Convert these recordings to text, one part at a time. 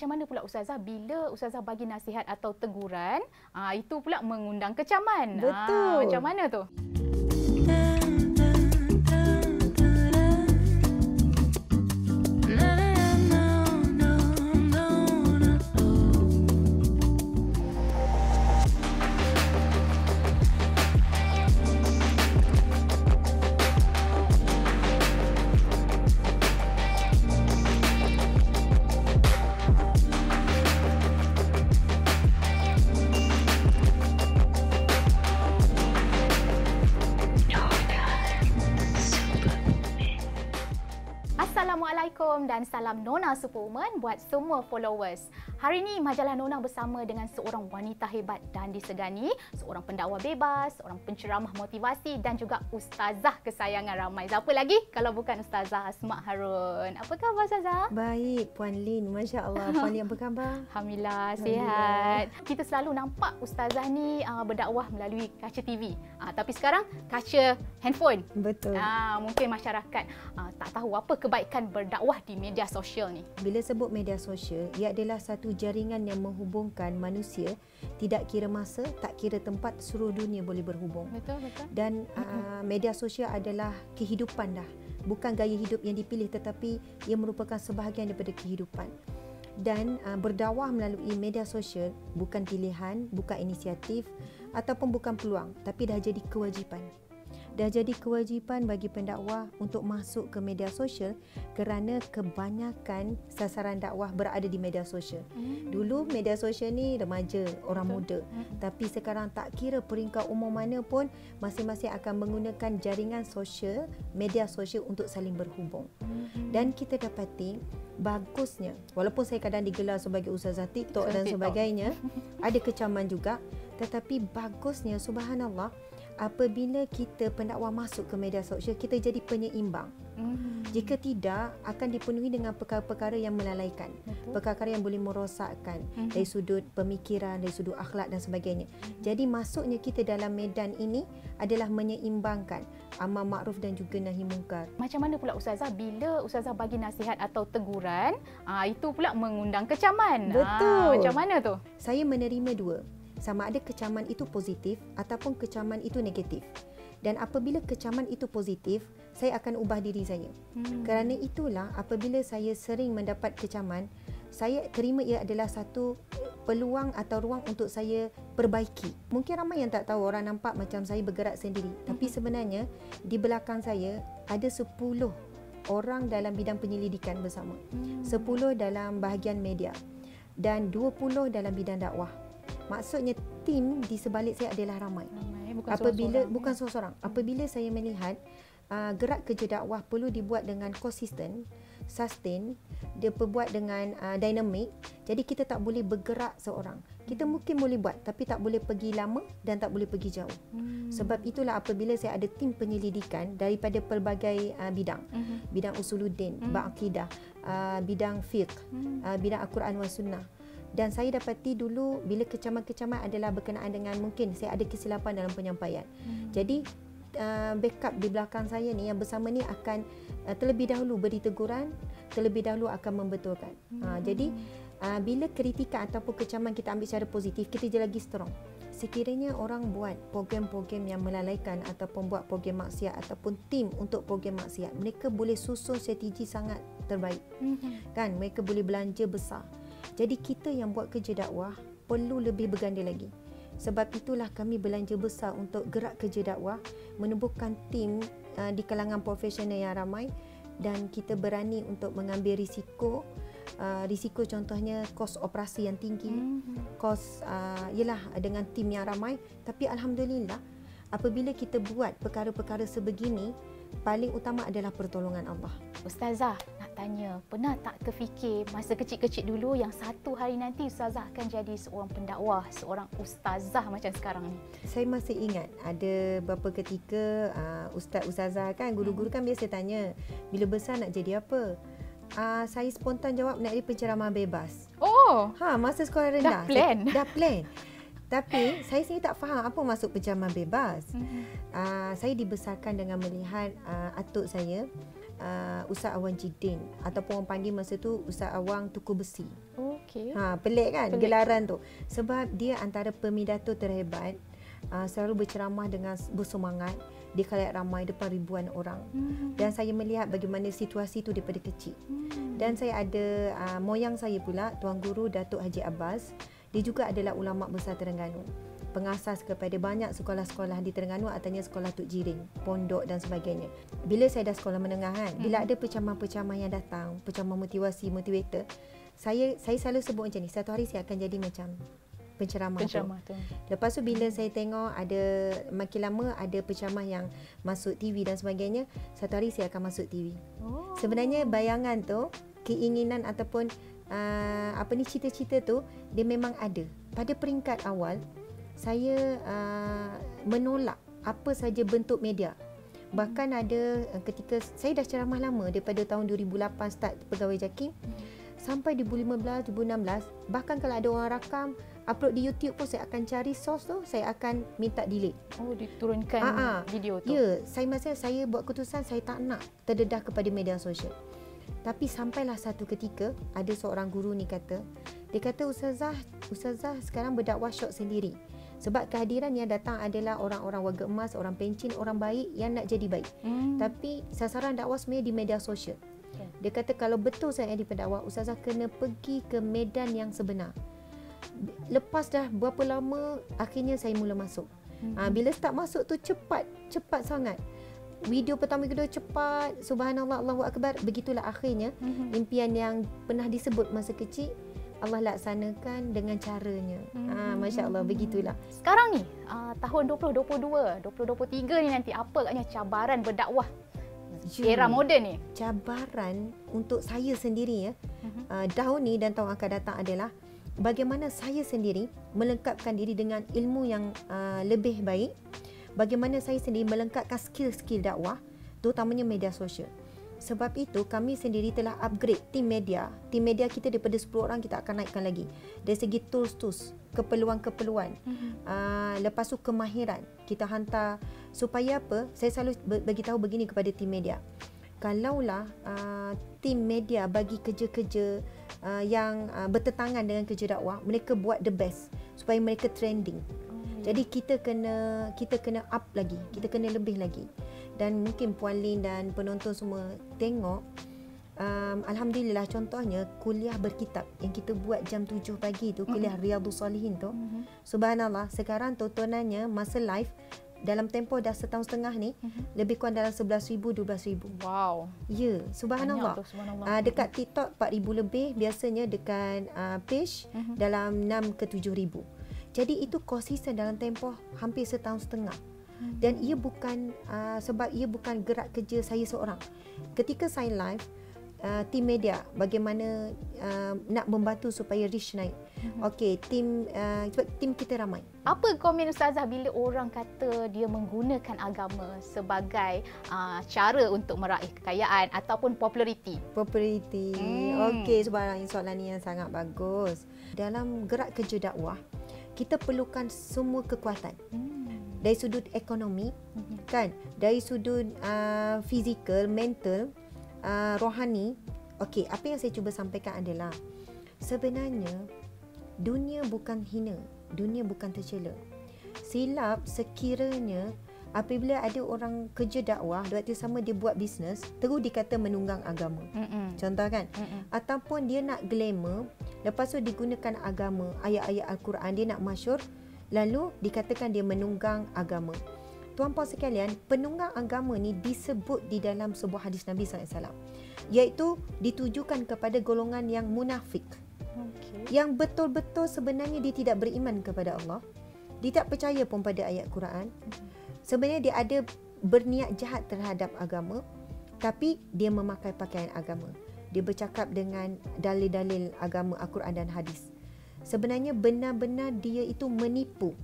Macam mana pula Ustazah bila Ustazah bagi nasihat atau teguran, aa, itu pula mengundang kecaman. Betul. Aa, macam mana tu? Assalamualaikum dan salam Nona Superwoman buat semua followers. Hari ini majalah Nona bersama dengan seorang wanita hebat dan disegani, seorang pendakwa bebas, seorang penceramah motivasi dan juga ustazah kesayangan ramai. Siapa lagi kalau bukan Ustazah Asma Harun. Apa khabar Ustazah? Baik, Puan Lin. Masya Allah. Puan Lin apa khabar? Alhamdulillah, sihat. Kita selalu nampak ustazah ni uh, berdakwah melalui kaca TV. Uh, tapi sekarang kaca handphone. Betul. Ah, mungkin masyarakat uh, tak tahu apa kebaikan berdakwah di media sosial ni. Bila sebut media sosial, ia adalah satu jaringan yang menghubungkan manusia tidak kira masa, tak kira tempat, seluruh dunia boleh berhubung. Betul, betul. Dan uh, media sosial adalah kehidupan dah. Bukan gaya hidup yang dipilih tetapi ia merupakan sebahagian daripada kehidupan. Dan uh, berdakwah melalui media sosial bukan pilihan, bukan inisiatif ataupun bukan peluang tapi dah jadi kewajipan. Dah jadi kewajipan bagi pendakwah untuk masuk ke media sosial kerana kebanyakan sasaran dakwah berada di media sosial. Hmm. Dulu media sosial ni remaja, orang Betul. muda. Hmm. Tapi sekarang tak kira peringkat umur mana pun masing-masing akan menggunakan jaringan sosial, media sosial untuk saling berhubung. Hmm. Dan kita dapati bagusnya walaupun saya kadang digelar sebagai ustazah TikTok dan sebagainya, ada kecaman juga tetapi bagusnya subhanallah apabila kita pendakwa masuk ke media sosial kita jadi penyeimbang. Hmm. Jika tidak akan dipenuhi dengan perkara-perkara yang melalaikan Betul. perkara yang boleh merosakkan Mhm. dari sudut pemikiran, dari sudut akhlak dan sebagainya. Jadi masuknya kita dalam medan ini adalah menyeimbangkan amar makruf dan juga nahi mungkar. Macam mana pula Ustazah bila Ustazah bagi nasihat atau teguran, ah, itu pula mengundang kecaman. Betul. Ah, macam mana tu? Saya menerima dua. Sama ada kecaman itu positif ataupun kecaman itu negatif. Dan apabila kecaman itu positif, saya akan ubah diri saya. Hmm. Kerana itulah apabila saya sering mendapat kecaman, saya terima ia adalah satu peluang atau ruang untuk saya perbaiki. Mungkin ramai yang tak tahu orang nampak macam saya bergerak sendiri, tapi sebenarnya di belakang saya ada 10 orang dalam bidang penyelidikan bersama. Hmm. 10 dalam bahagian media dan 20 dalam bidang dakwah. Maksudnya tim di sebalik saya adalah ramai Ramai, bukan apabila seorang-seorang. bukan seorang-seorang apabila saya melihat uh, gerak kerja dakwah perlu dibuat dengan konsisten sustain dia berbuat dengan uh, dinamik jadi kita tak boleh bergerak seorang kita mungkin boleh buat tapi tak boleh pergi lama dan tak boleh pergi jauh Hmm. sebab itulah apabila saya ada tim penyelidikan daripada pelbagai uh, bidang Mhm. bidang usuluddin Hmm. bab akidah uh, bidang fiqh Hmm. uh, bidang al-Quran was sunnah dan saya dapati dulu bila kecaman-kecaman adalah berkenaan dengan mungkin saya ada kesilapan dalam penyampaian. Hmm. Jadi uh, backup di belakang saya ni yang bersama ni akan uh, terlebih dahulu beri teguran, terlebih dahulu akan membetulkan. Uh, jadi uh, bila kritikan ataupun kecaman kita ambil secara positif, kita je lagi strong. Sekiranya orang buat program-program yang melalaikan ataupun buat program maksiat ataupun tim untuk program maksiat, mereka boleh susun strategi sangat terbaik Mhm. kan mereka boleh belanja besar jadi kita yang buat kerja dakwah perlu lebih berganda lagi sebab itulah kami belanja besar untuk gerak kerja dakwah menubuhkan tim uh, di kalangan profesional yang ramai dan kita berani untuk mengambil risiko uh, risiko contohnya kos operasi yang tinggi Mhm. kos uh, ialah dengan tim yang ramai tapi alhamdulillah apabila kita buat perkara-perkara sebegini paling utama adalah pertolongan Allah Ustazah, nak tanya, pernah tak terfikir masa kecil-kecil dulu yang satu hari nanti Ustazah akan jadi seorang pendakwah, seorang ustazah macam sekarang ni? Saya masih ingat ada beberapa ketika uh, ustaz ustazah kan guru-guru kan biasa tanya bila besar nak jadi apa? Uh, saya spontan jawab nak jadi penceramah bebas. Oh, Ha masa sekolah rendah. plan. Saya, dah plan. Tapi saya sendiri tak faham apa maksud penceramah bebas. Uh, saya dibesarkan dengan melihat uh, atuk saya uh, Ustaz Awan Jidin ataupun orang panggil masa tu Ustaz Awang Tuku Besi. Okey. Ha, pelik kan Pelik. gelaran tu. Sebab dia antara pemidato terhebat, uh, selalu berceramah dengan bersemangat di khalayak ramai depan ribuan orang. Hmm. Dan saya melihat bagaimana situasi tu daripada kecil. Hmm. Dan saya ada uh, moyang saya pula, Tuan Guru Datuk Haji Abbas. Dia juga adalah ulama besar Terengganu. Pengasas kepada banyak sekolah-sekolah di Terengganu atanya sekolah Tuk Jiring, pondok dan sebagainya. Bila saya dah sekolah menengah kan, bila ada pencamah-pencamah yang datang, pencamah motivasi, motivator, saya saya selalu sebut macam ni, satu hari saya akan jadi macam penceramah, Penceramah tu. tu. Lepas tu bila saya tengok ada makin lama ada pencamah yang masuk TV dan sebagainya, satu hari saya akan masuk TV. Oh. Sebenarnya bayangan tu, keinginan ataupun uh, apa ni cita-cita tu dia memang ada. Pada peringkat awal saya uh, menolak apa saja bentuk media. Bahkan ada uh, ketika saya dah ceramah lama daripada tahun 2008 start pegawai JAKIM sampai 2015 2016 bahkan kalau ada orang rakam upload di YouTube pun saya akan cari source tu saya akan minta delete. Oh, diturunkan Ah, ah. video tu. Ya, saya masa saya buat keputusan saya tak nak terdedah kepada media sosial. Tapi sampailah satu ketika ada seorang guru ni kata, dia kata ustazah, ustazah sekarang berdakwah syok sendiri. Sebab kehadiran yang datang adalah orang-orang warga emas, orang pencin, orang baik yang nak jadi baik. Hmm. Tapi sasaran dakwah sebenarnya di media sosial. Okay. Dia kata kalau betul saya di pendakwah, ustazah kena pergi ke medan yang sebenar. Lepas dah berapa lama akhirnya saya mula masuk. Hmm. Ha, bila start masuk tu cepat, cepat sangat. Video pertama kedua cepat, subhanallah Allahu akbar. Begitulah akhirnya Mhm. impian yang pernah disebut masa kecil Allah laksanakan dengan caranya. Ha, masya-Allah begitulah. Sekarang ni, uh, tahun 2022, 2023 ni nanti apa agaknya cabaran berdakwah Ya. era moden ni? cabaran untuk saya sendiri ya Mhm. uh, tahun ni dan tahun akan datang adalah bagaimana saya sendiri melengkapkan diri dengan ilmu yang uh, lebih baik bagaimana saya sendiri melengkapkan skill-skill dakwah terutamanya media sosial. Sebab itu kami sendiri telah upgrade tim media. Tim media kita daripada 10 orang kita akan naikkan lagi. Dari segi tools-tools keperluan-keperluan. Mhm. Uh, lepas tu kemahiran. Kita hantar. Supaya apa? Saya selalu bagi tahu begini kepada tim media. Kalaulah uh, tim media bagi kerja-kerja uh, yang uh, bertentangan dengan kerja dakwah mereka buat the best supaya mereka trending. Oh, jadi kita kena kita kena up lagi kita kena lebih lagi dan mungkin Puan Lin dan penonton semua tengok um, Alhamdulillah contohnya kuliah berkitab yang kita buat jam 7 pagi tu kuliah Riyadhus Salihin tu Mhm. Subhanallah, sekarang tontonannya masa live dalam tempoh dah setahun setengah ni Mhm. lebih kurang dalam 11,000 12,000. Wow. Ya, subhanallah. Banyak tu, subhanallah. Uh, dekat TikTok 4,000 lebih, biasanya dekat uh, page Mhm. dalam 6 ke 7,000. Jadi itu konsisten dalam tempoh hampir setahun setengah. Mhm. Dan ia bukan uh, sebab ia bukan gerak kerja saya seorang. Ketika saya live uh, tim media bagaimana uh, nak membantu supaya reach naik. Mhm. Okey, tim uh, sebab tim kita ramai. Apa komen Ustazah bila orang kata dia menggunakan agama sebagai uh, cara untuk meraih kekayaan ataupun populariti? Populariti. Hmm. Okey, subhanallah soalan ni yang sangat bagus. Dalam gerak kerja dakwah, kita perlukan semua kekuatan. Hmm. Dari sudut ekonomi, Mhm. kan? Dari sudut uh, fizikal, mental, uh, rohani. Okey, apa yang saya cuba sampaikan adalah sebenarnya dunia bukan hina, dunia bukan tercela. Silap sekiranya apabila ada orang kerja dakwah, waktu sama dia buat bisnes, terus dikata menunggang agama. Mm-mm. Contoh kan? Mm-mm. Ataupun dia nak glamour, lepas tu digunakan agama, ayat-ayat Al-Quran, dia nak masyur, lalu dikatakan dia menunggang agama. Tuan-puan sekalian, penunggang agama ni disebut di dalam sebuah hadis Nabi SAW. Iaitu ditujukan kepada golongan yang munafik. Okey. Yang betul-betul sebenarnya dia tidak beriman kepada Allah. Dia tak percaya pun pada ayat Quran. Sebenarnya dia ada berniat jahat terhadap agama. Tapi dia memakai pakaian agama. Dia bercakap dengan dalil-dalil agama Al-Quran dan hadis. Sebenarnya benar-benar dia itu menipu.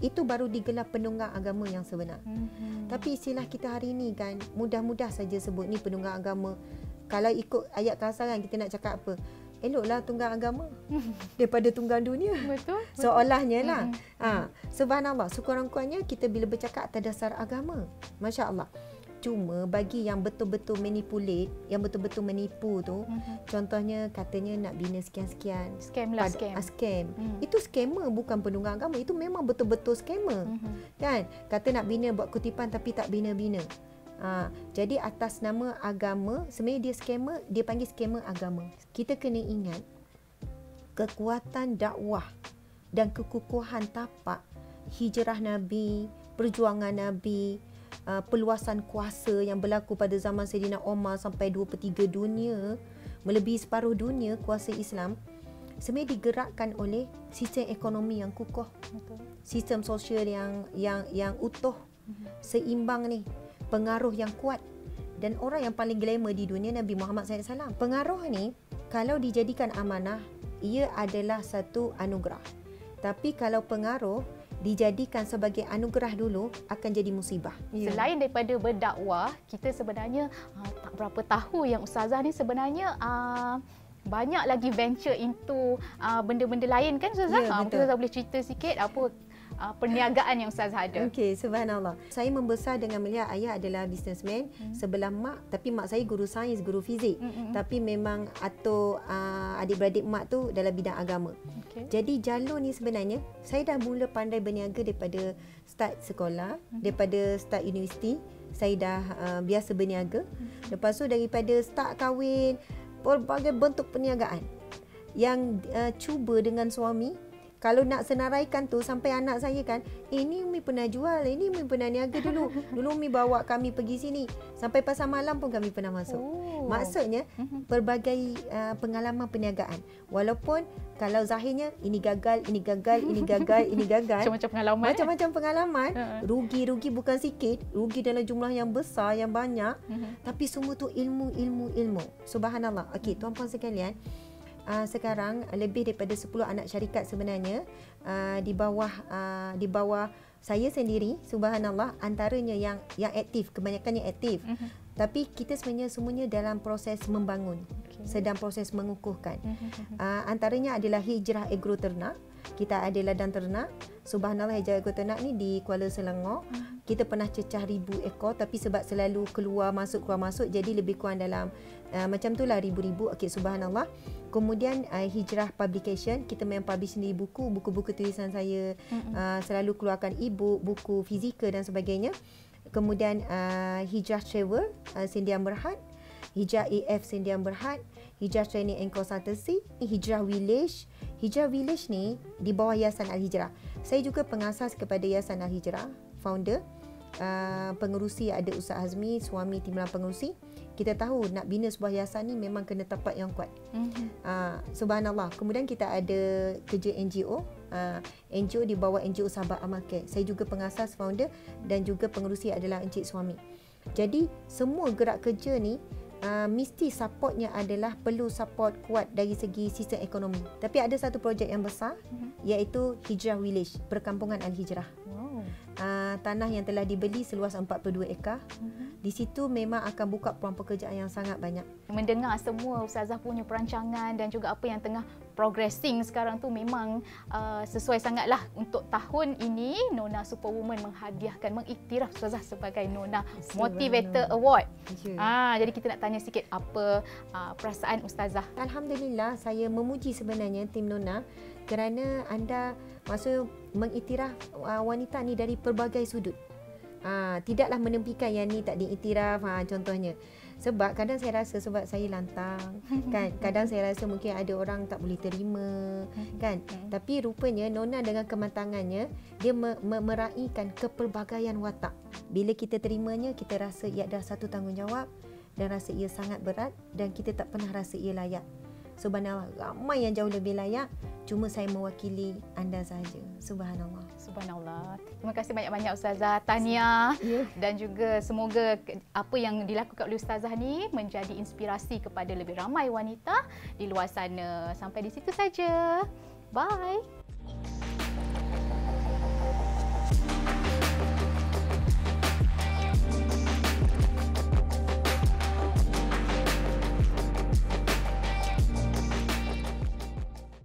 Itu baru digelar penunggang agama yang sebenar. Mhm. Tapi istilah kita hari ini kan mudah-mudah saja sebut ni penunggang agama. Kalau ikut ayat kasaran kita nak cakap apa? Eloklah tunggang agama daripada tunggang dunia. Betul? Seolahnya lah. Mhm. Ha, subhanallah, sekurang-kurangnya kita bila bercakap atas dasar agama. Masya-Allah. Cuma bagi yang betul-betul manipulate, yang betul-betul menipu tu, Mhm. contohnya katanya nak bina sekian-sekian. Scam lah Pad- scam. ah, scam. Hmm. Itu scammer bukan penunggang agama. Itu memang betul-betul scammer. Mhm. Kan? Kata nak bina buat kutipan tapi tak bina-bina. Ha, jadi atas nama agama, sebenarnya dia scammer, dia panggil scammer agama. Kita kena ingat kekuatan dakwah dan kekukuhan tapak hijrah Nabi, perjuangan Nabi, uh, peluasan kuasa yang berlaku pada zaman Sayyidina Omar sampai 2 per 3 dunia, melebihi separuh dunia kuasa Islam, sebenarnya digerakkan oleh sistem ekonomi yang kukuh. Betul. sistem sosial yang yang yang utuh seimbang ni pengaruh yang kuat. Dan orang yang paling glamour di dunia Nabi Muhammad SAW pengaruh ni kalau dijadikan amanah ia adalah satu anugerah. Tapi kalau pengaruh dijadikan sebagai anugerah dulu akan jadi musibah. Selain daripada berdakwah, kita sebenarnya uh, tak berapa tahu yang ustazah ni sebenarnya uh, banyak lagi venture into uh, benda-benda lain kan ustazah? Ya, Ah, mungkin ustazah boleh cerita sikit apa uh, perniagaan yang ustazah ada. Okey, subhanallah. Saya membesar dengan melihat ayah adalah businessman hmm. sebelah mak, tapi mak saya guru sains, guru fizik. Mm-mm. Tapi memang atau uh, adik-beradik mak tu dalam bidang agama. Okay. Jadi jalur ni sebenarnya saya dah mula pandai berniaga daripada start sekolah, Mhm. daripada start universiti, saya dah uh, biasa berniaga. Mhm. Lepas tu daripada start kahwin, berbagai bentuk perniagaan yang uh, cuba dengan suami kalau nak senaraikan tu sampai anak saya kan, eh ni Umi pernah jual, ini Umi pernah niaga dulu. Dulu Umi bawa kami pergi sini. Sampai pasar malam pun kami pernah masuk. Oh. Maksudnya Mhm. pelbagai uh, pengalaman perniagaan. Walaupun kalau zahirnya ini gagal, ini gagal, ini gagal, ini gagal. macam-macam pengalaman. eh? Macam-macam pengalaman. Ha-ha. Rugi-rugi bukan sikit, rugi dalam jumlah yang besar, yang banyak. Mhm. Tapi semua tu ilmu, ilmu, ilmu. Subhanallah. Okey, tuan-puan sekalian, uh, sekarang lebih daripada 10 anak syarikat sebenarnya uh, di bawah uh, di bawah saya sendiri subhanallah antaranya yang yang aktif kebanyakannya aktif Mhm. tapi kita sebenarnya semuanya dalam proses membangun Okey. sedang proses mengukuhkan Mhm. uh, antaranya adalah hijrah agro ternak kita ada ladang ternak subhanallah hijrah agro ternak ni di Kuala Selangor. Kita pernah cecah ribu ekor tapi sebab selalu keluar masuk keluar masuk jadi lebih kurang dalam uh, macam tu lah ribu-ribu. Okey subhanallah. Kemudian uh, hijrah publication. Kita memang publish sendiri buku buku-buku tulisan saya Mhm. uh, selalu keluarkan e-book buku fizikal dan sebagainya. Kemudian uh, hijrah travel uh, Sindian Berhad hijrah AF Sindian Berhad hijrah training and consultancy. Hijrah village. Hijrah village ni di bawah Yayasan Al-Hijrah saya juga pengasas kepada Yayasan Al-Hijrah founder uh, pengerusi ada Ustaz Azmi suami timbalan pengerusi kita tahu nak bina sebuah yayasan ni memang kena tapak yang kuat Mhm. Uh, subhanallah. Kemudian kita ada kerja NGO. Uh, NGO di bawah NGO Sahabat Amal. Saya juga pengasas, founder dan juga pengerusi adalah Encik Suami. Jadi semua gerak kerja ni uh, mesti supportnya adalah perlu support kuat dari segi sistem ekonomi. Tapi ada satu projek yang besar Mhm. iaitu Hijrah Village, Perkampungan Al-Hijrah. Uh, tanah yang telah dibeli seluas 42 ekar. Mhm. Di situ memang akan buka peluang pekerjaan yang sangat banyak. mendengar semua ustazah punya perancangan dan juga apa yang tengah progressing sekarang tu memang uh, sesuai sangatlah untuk tahun ini Nona Superwoman menghadiahkan mengiktiraf ustazah sebagai Nona Motivator Award. Ya. Ah jadi kita nak tanya sikit apa uh, perasaan ustazah. Alhamdulillah saya memuji sebenarnya tim Nona kerana anda maksud mengiktiraf uh, wanita ni dari pelbagai sudut. Ha, tidaklah menempikan yang ni tak diiktiraf ha, contohnya. Sebab kadang saya rasa sebab saya lantang kan. Kadang saya rasa mungkin ada orang tak boleh terima kan. Tapi rupanya Nona dengan kematangannya dia me- me- meraihkan kepelbagaian watak. Bila kita terimanya kita rasa ia adalah satu tanggungjawab dan rasa ia sangat berat dan kita tak pernah rasa ia layak. Subhanallah, ramai yang jauh lebih layak. Cuma saya mewakili anda sahaja. Subhanallah. Subhanallah. Terima kasih banyak-banyak Ustazah Tania Ya. dan juga semoga apa yang dilakukan oleh Ustazah ni menjadi inspirasi kepada lebih ramai wanita di luar sana. Sampai di situ saja. Bye.